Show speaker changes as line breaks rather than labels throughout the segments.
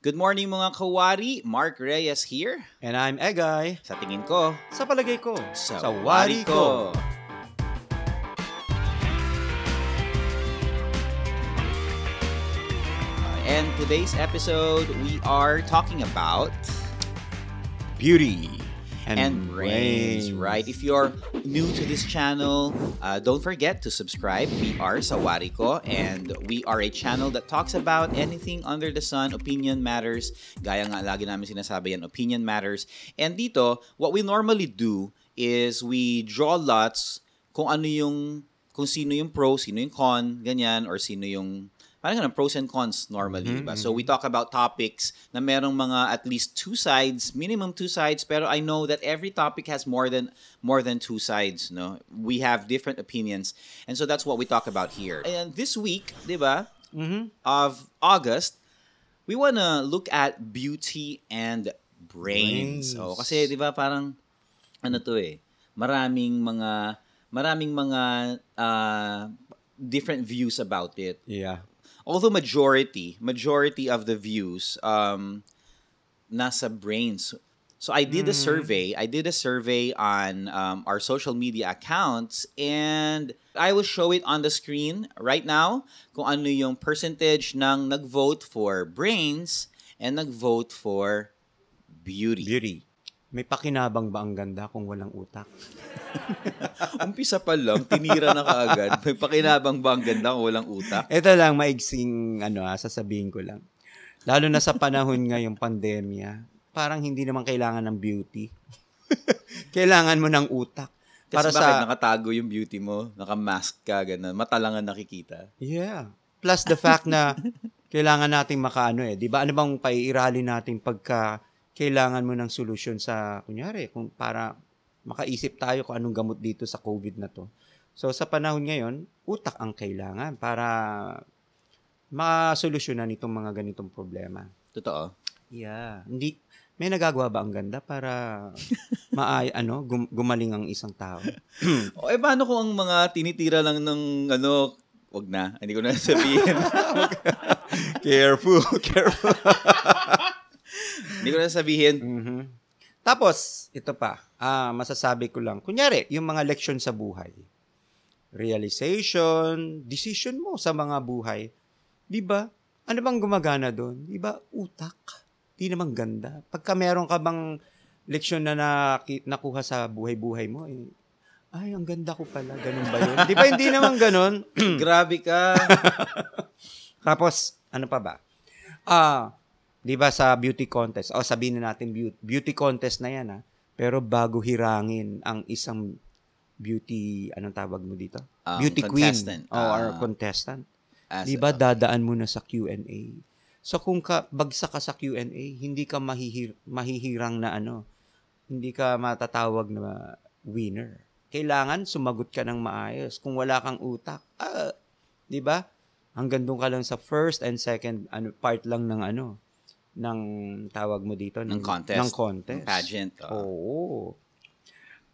Good morning mga kawari, Mark Reyes here.
And I'm Egay.
Sa tingin ko,
Sa palagay ko,
sa,
sa
wari
ko.
ko. And today's episode, we are talking about
Beauty and,
and brains, right? If you're new to this channel, uh, don't forget to subscribe. We are Sawariko, and we are a channel that talks about anything under the sun. Opinion matters. Gaya nga lagi namin sinasabi yan, opinion matters. And dito, what we normally do is we draw lots kung ano yung, kung sino yung pro, sino yung con, ganyan, or sino yung parang ganun, pros and cons normally, diba? So we talk about topics na merong mga at least two sides, minimum two sides, pero I know that every topic has more than more than two sides, no? We have different opinions. And so that's what we talk about here. And this week, diba, of August, we wanna look at beauty and brains.
Brains.
Oh, kasi 'di ba parang ano to eh, maraming mga maraming mga uh, different views about it
Yeah.
Although majority majority of the views um nasa brains. So i did a survey i did a survey on um, our social media accounts and i will show it on the screen right now kung ano yung percentage ng nag-vote for brains and nag-vote for beauty.
Beauty. May pakinabang ba ang ganda kung walang utak?
umpisa pa lang tinira na kaagad may pakinabang ba ang ganda kung walang utak
Ito lang, maigsing, ano ah, sasabihin ko lang. Lalo na sa panahon ngayong pandemya, parang hindi naman kailangan ng beauty. kailangan mo ng utak.
Kasi
Para
bakit
sa,
nakatago yung beauty mo, naka-mask ka, ganun, mata lang ang nakikita.
Yeah. Plus the fact na kailangan nating makaano eh. 'Di ba? Ano bang paiirali natin pagka kailangan mo ng solusyon sa kunyari kung para makaisip tayo kung anong gamot dito sa COVID na to. So sa panahon ngayon, utak ang kailangan para masolusyonan itong mga ganitong problema.
Totoo.
Yeah. Hindi may nagagawa ba ang ganda para maay ano gum- gumaling ang isang tao?
O eh, paano kung ang mga tinitira lang ng ano, wag na, hindi ko na sabihin.
careful, careful.
Hindi ko na sabihin.
Mhm. Tapos, ito pa, ah, masasabi ko lang, kunyari, yung mga leksyon sa buhay, realization, decision mo sa mga buhay, di ba? Ano bang gumagana doon? Di ba? Utak. Di naman ganda. Pagka meron ka bang leksyon na nakuha sa buhay-buhay mo, eh, ay, ang ganda ko pala. Ganun ba yun? di ba hindi naman ganun?
Grabe ka.
Tapos, ano pa ba? Ah, 'di ba sa beauty contest? O sabihin na natin beauty, beauty contest na 'yan ha. Pero bago hirangin ang isang beauty, anong tawag mo dito?
Um,
beauty
contestant.
queen o or
Ah.
contestant. 'Di ba dadaan mo na sa Q&A? So kung ka bagsak ka sa Q&A, hindi ka mahihir, mahihirang na ano, hindi ka matatawag na winner. Kailangan sumagot ka ng maayos. Kung wala kang utak, ah, 'di ba? Hanggang doon ka lang sa first and second ano part lang ng ano ng tawag mo dito
Ng contest.
ng contest.
Ng pageant. oh.
Oo.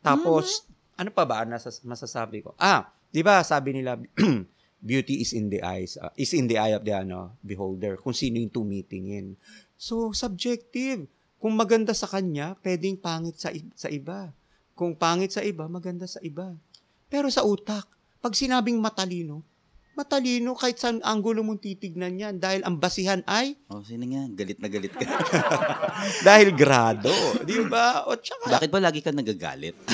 Tapos, ano pa ba nasas- masasabi ko? Ah, 'di ba sabi nila beauty is in the eyes uh, is in the eye of the ano beholder kung sino yung tumitingin. So subjective. Kung maganda sa kanya, pwedeng pangit sa i- sa iba. Kung pangit sa iba, maganda sa iba. Pero sa utak, pag sinabing matalino, matalino kahit saan anggulo mong titignan yan dahil ang basihan ay
Oh, sino nga? Galit na galit ka.
dahil grado, di ba? O tsaka
Bakit ba lagi ka nagagalit?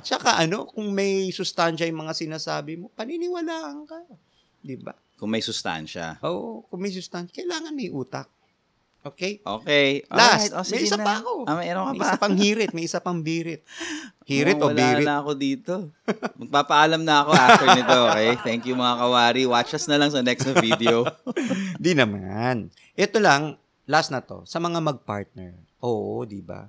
Tsaka ano, kung may sustansya yung mga sinasabi mo, paniniwalaan ka. Di ba?
Kung may sustansya.
Oo, kung may sustansya, kailangan may utak. Okay?
Okay.
Last,
Alright. Oh,
may
sige
isa
na.
pa ako.
Ah, mayroon ka
May
pa.
isa pang hirit, may isa pang birit. Hirit
Oh,
o
wala
birit?
na ako dito. Magpapaalam na ako after nito, okay? Thank you mga kawari. Watch us na lang sa next na video.
Di naman. Ito lang, last na to, sa mga mag-partner. Oo, di ba?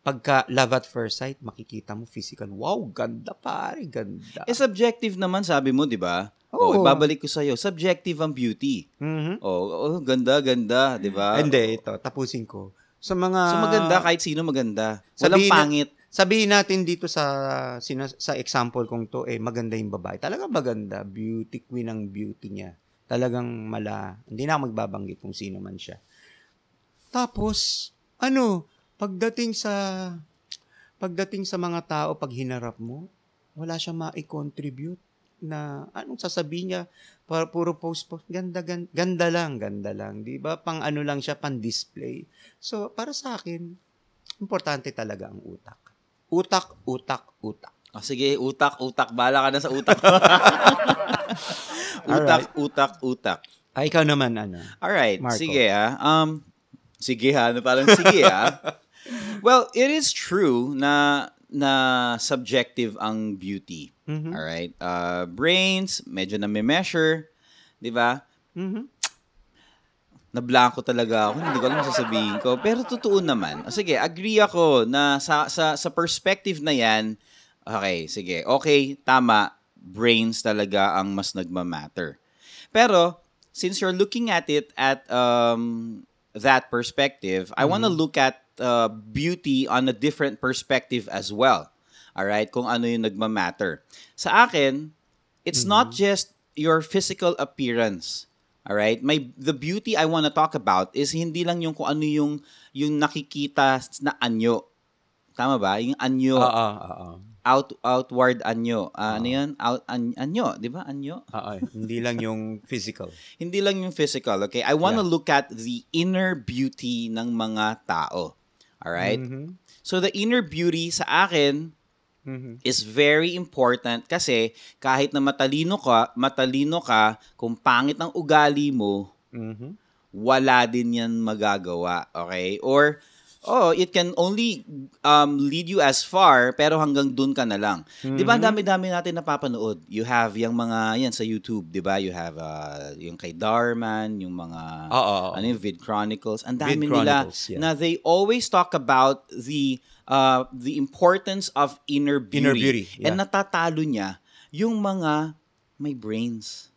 Pagka love at first sight, makikita mo physical. Wow, ganda pare, ganda.
eh, subjective naman, sabi mo, di ba? Oh,
Oo.
ibabalik ko sa'yo. Subjective ang beauty.
Mhm.
Oh, oh ganda, ganda, di ba?
Hindi, ito, tapusin ko. Sa mga...
So maganda, kahit sino maganda. Walang
Sabihin na-
pangit.
Sabihin natin dito sa sina, sa example kong to, eh, maganda yung babae. Talagang maganda. Beauty queen ang beauty niya. Talagang mala. Hindi na ako magbabanggit kung sino man siya. Tapos, ano, pagdating sa pagdating sa mga tao pag hinarap mo, wala siyang ma-contribute na anong sasabihin niya para puro post post ganda, ganda ganda lang ganda lang di ba pang ano lang siya pang display so para sa akin importante talaga ang utak utak utak utak
Oh, sige, utak, utak. Bala ka na sa utak. utak, utak, utak.
ay ikaw naman ano
Alright,
Marco.
sige ah. Um, sige ha, ano, parang sige ah. well, it is true na na subjective ang beauty.
Mhm.
Alright? Uh, brains, medyo na may measure. Di ba?
Mhm.
Nablanko talaga ako. Hindi ko alam sasabihin ko. Pero totoo naman. O, Sige, agree ako na sa, sa, sa perspective na yan, okay, sige, okay, tama, brains talaga ang mas nagmamatter. Pero, since you're looking at it at um, that perspective, I want to look at uh, beauty on a different perspective as well. Alright? Kung ano yung nagmamatter. Sa akin, it's not just your physical appearance. All right? My the beauty I want to talk about is hindi lang yung kung ano yung yung nakikita na anyo. Tama ba? Yung anyo,
oo oo
out outward anyo. Ah, Ano 'yan? Out an, anyo, 'di ba? Anyo.
oo hindi lang yung physical
Hindi lang yung physical, okay? I want to
Yeah.
look at the inner beauty ng mga tao. All right?
Mhm.
So the inner beauty sa akin
Mhm.
is very important kasi kahit na matalino ka, matalino ka, kung pangit ang ugali mo,
Mhm.
wala din yan magagawa, okay? Or, oh, it can only um, lead you as far, pero hanggang dun ka na lang. Di ba, ang dami-dami natin napapanood. You have yung mga, yan sa YouTube, di ba? You have uh, yung kay Darman, yung mga,
Oo, oo.
ano yung Vid Chronicles. Ang dami nila
yeah.
na they always talk about the uh, the importance of inner beauty.
Inner beauty,
And
yeah.
natatalo niya yung mga may brains.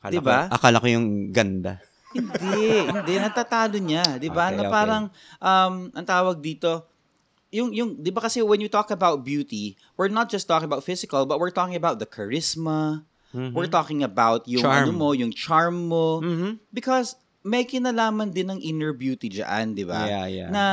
Akala
Diba?
ko, akala ko yung ganda
hindi, hindi natatalo niya, 'di ba?
Okay,
na
okay.
parang um ang tawag dito yung yung 'di ba kasi when you talk about beauty, we're not just talking about physical, but we're talking about the charisma. We're talking about yung
Charm.
ano mo, yung charm mo.
Mhm.
Because may kinalaman din ng inner beauty diyan, 'di ba?
Yeah, yeah.
Na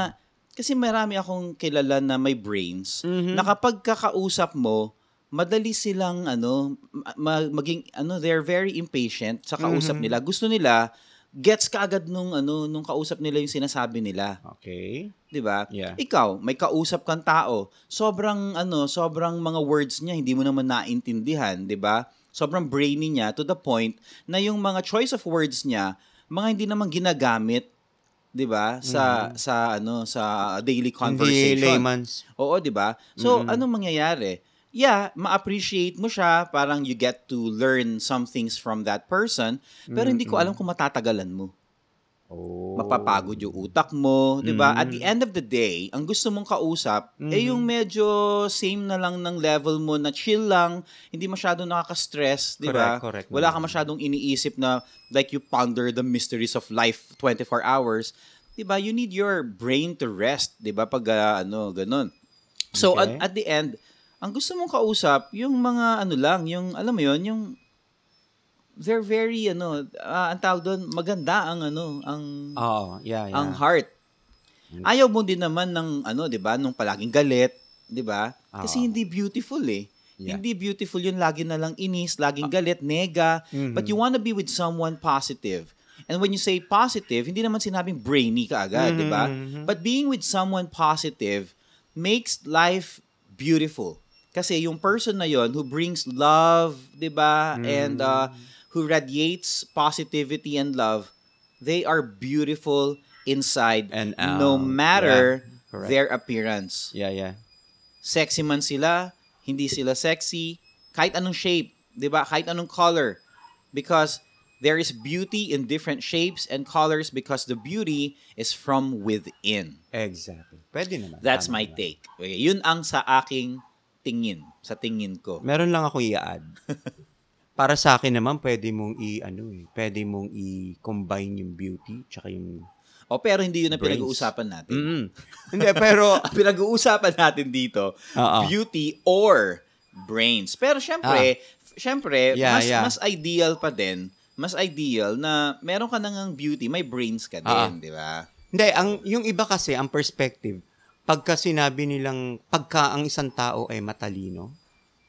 kasi marami akong kilala na may brains
Mhm.
na kapag kakausap mo, madali silang ano ma- maging ano they're very impatient sa kausap
Mhm.
nila. Gusto nila gets ka agad nung ano nung kausap nila yung sinasabi nila,
okay
'di ba?
Yeah.
Ikaw, may kausap kang tao, sobrang ano, sobrang mga words niya hindi mo naman naintindihan, 'di ba? Sobrang brainy niya to the point na yung mga choice of words niya, mga hindi naman ginagamit 'di ba? Sa sa ano sa daily
Mm-hmm. hindi
conversation.
layman's
Oo, 'di ba? So,
Mm-mm.
anong mangyayari? Yeah, ma-appreciate mo siya, parang you get to learn some things from that person, pero hindi ko alam kung matatagalan mo.
oh
Mapapagod yung utak mo, 'di ba? At the
Mm.
end of the day, ang gusto mong kausap eh
Mhm.
yung medyo same na lang ng level mo na chill lang, hindi masyado nakaka-stress, 'di ba? Wala ka masyadong iniisip na like you ponder the mysteries of life 24 hours. 'Di ba? You need your brain to rest, 'di ba? Pag ah, ano, ganun. So
Okay.
at, at the end, ang gusto mong kausap, yung mga ano lang, yung alam mo yon, yung they're very ano, ah, ang tawag doon, maganda ang ano, ang
Oo, yeah, yeah.
ang heart. Ayaw mo din naman ng ano, 'di ba, nung palaging galit, 'di ba? Kasi
Oo.
hindi beautiful eh.
Yeah.
Hindi beautiful yun lagi na lang inis, laging galit, nega.
Mhm.
But you wanna be with someone positive. And when you say positive, hindi naman sinabing brainy ka agad, 'di ba?
Mhm.
But being with someone positive makes life beautiful. Kasi yung person na yon who brings love, 'di ba? And uh, who radiates positivity and love, they are beautiful inside
And
no matter
Yeah, correct.
their appearance.
Yeah, yeah.
Sexy man sila, hindi sila sexy, kahit anong shape, 'di ba? Kahit anong color. Because there is beauty in different shapes and colors because the beauty is from within.
Exactly. Pwede naman.
That's
Tama
my
naman.
take. Okay, yun ang sa aking tingin, sa tingin ko.
Meron lang ako i-add. Para sa akin naman, pwede mong i ano eh, pwede mong i-combine yung beauty tsaka yung
O pero hindi yun ang
Brains.
pinag-uusapan natin.
Mm. Hindi, pero
Ang pinag-uusapan natin dito,
Oo.
beauty or brains. Pero syempre, syempre,
Ah. Yeah,
mas
yeah.
mas ideal pa din, mas ideal na meron ka nang beauty, may brains ka
Ah.
din, di ba?
Hindi, ang, yung iba kasi, ang perspective, pagka sinabi nilang, pagka ang isang tao ay matalino,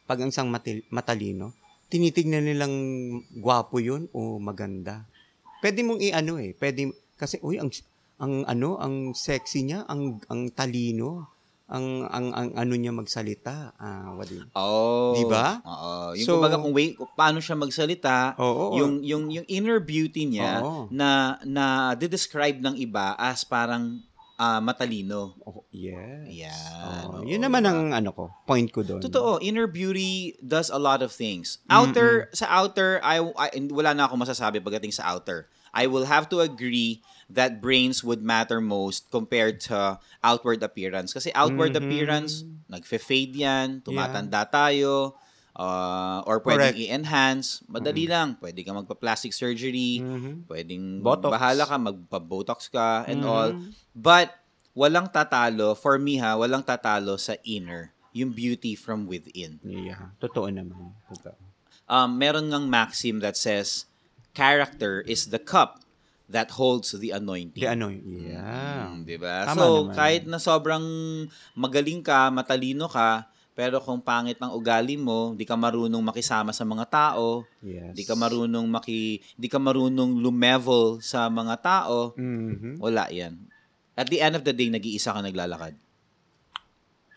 pag ang isang matil, matalino, tinitignan nilang gwapo yun o maganda. Pwede mong i-ano eh, pwede, kasi, uy, ang, ang ano, ang sexy niya, ang, ang talino, ang, ang, ang ano niya magsalita. Ah, what do you-
Oh.
Di ba?
Oo. Yung
So-
kumbaga kung way, paano siya magsalita,
Oo.
yung yung yung inner beauty niya
Oo.
na na describe ng iba as parang ah, matalino.
Oh, yeah.
Yan.
Oh, yun naman
diba?
ang ano ko, point ko doon.
Totoo, inner beauty does a lot of things. Outer, sa outer, I, I- wala na ako masasabi pagdating sa outer. I will have to agree that brains would matter most compared to outward appearance. Kasi outward
Mhm.
appearance, nagfe-fade yan, tumatanda tayo, uh, or
Correct.
pwedeng i-enhance. Madali lang. Pwede ka magpa-plastic surgery,
Mhm.
pwedeng
Botox.
bahala ka, magpa-botox ka, and
Mhm.
all. But, walang tatalo, for me ha, walang tatalo sa inner. Yung beauty from within.
Yeah, totoo naman. Totoo.
Um, meron ngang maxim that says, character is the cup that holds the anointing.
Di ano, yeah.
Mm, 'di ba?
Tama
So,
naman.
kahit na sobrang magaling ka, matalino ka, pero kung pangit ang ugali mo, di ka marunong makisama sa mga tao,
Yes.
di ka marunong maki di ka marunong lumevel sa mga tao,
Mhm.
wala 'yan. At the end of the day, nag-iisa ka naglalakad.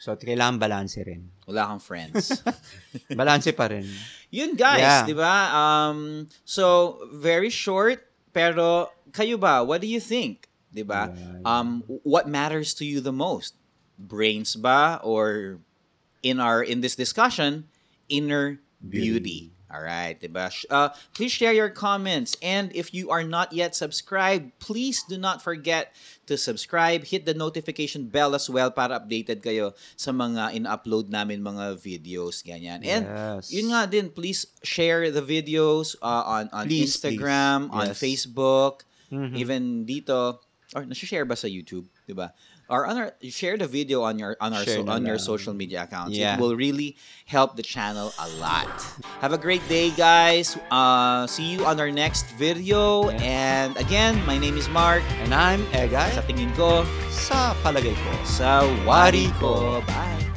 So, kailangan balanse rin.
Wala kang friends.
Balanse pa rin.
Yun guys,
Yeah.
'di ba? Um so very short pero kayo ba, what do you think? 'Di ba?
Yeah.
Um what matters to you the most? Brains ba or in our in this discussion, inner beauty. All right, 'di ba? Sh- Uh, please share your comments and if you are not yet subscribed, please do not forget to subscribe, hit the notification bell as well para updated kayo sa mga in-upload namin mga videos ganyan. And
Yes.
yun nga din, please share the videos uh, on on
Please,
Instagram,
please.
on
Yes.
Facebook,
Mhm.
even dito or nasi-share ba sa YouTube? ba? Or on our, share the video on your on our so, on your social media accounts.
Yeah.
It will really help the channel a lot. Have a great day, guys. Uh, see you on our next video. And again, my name is Mark.
And I'm Egay
Sa tingin ko,
sa palagay ko.
sa wari ko. Bye.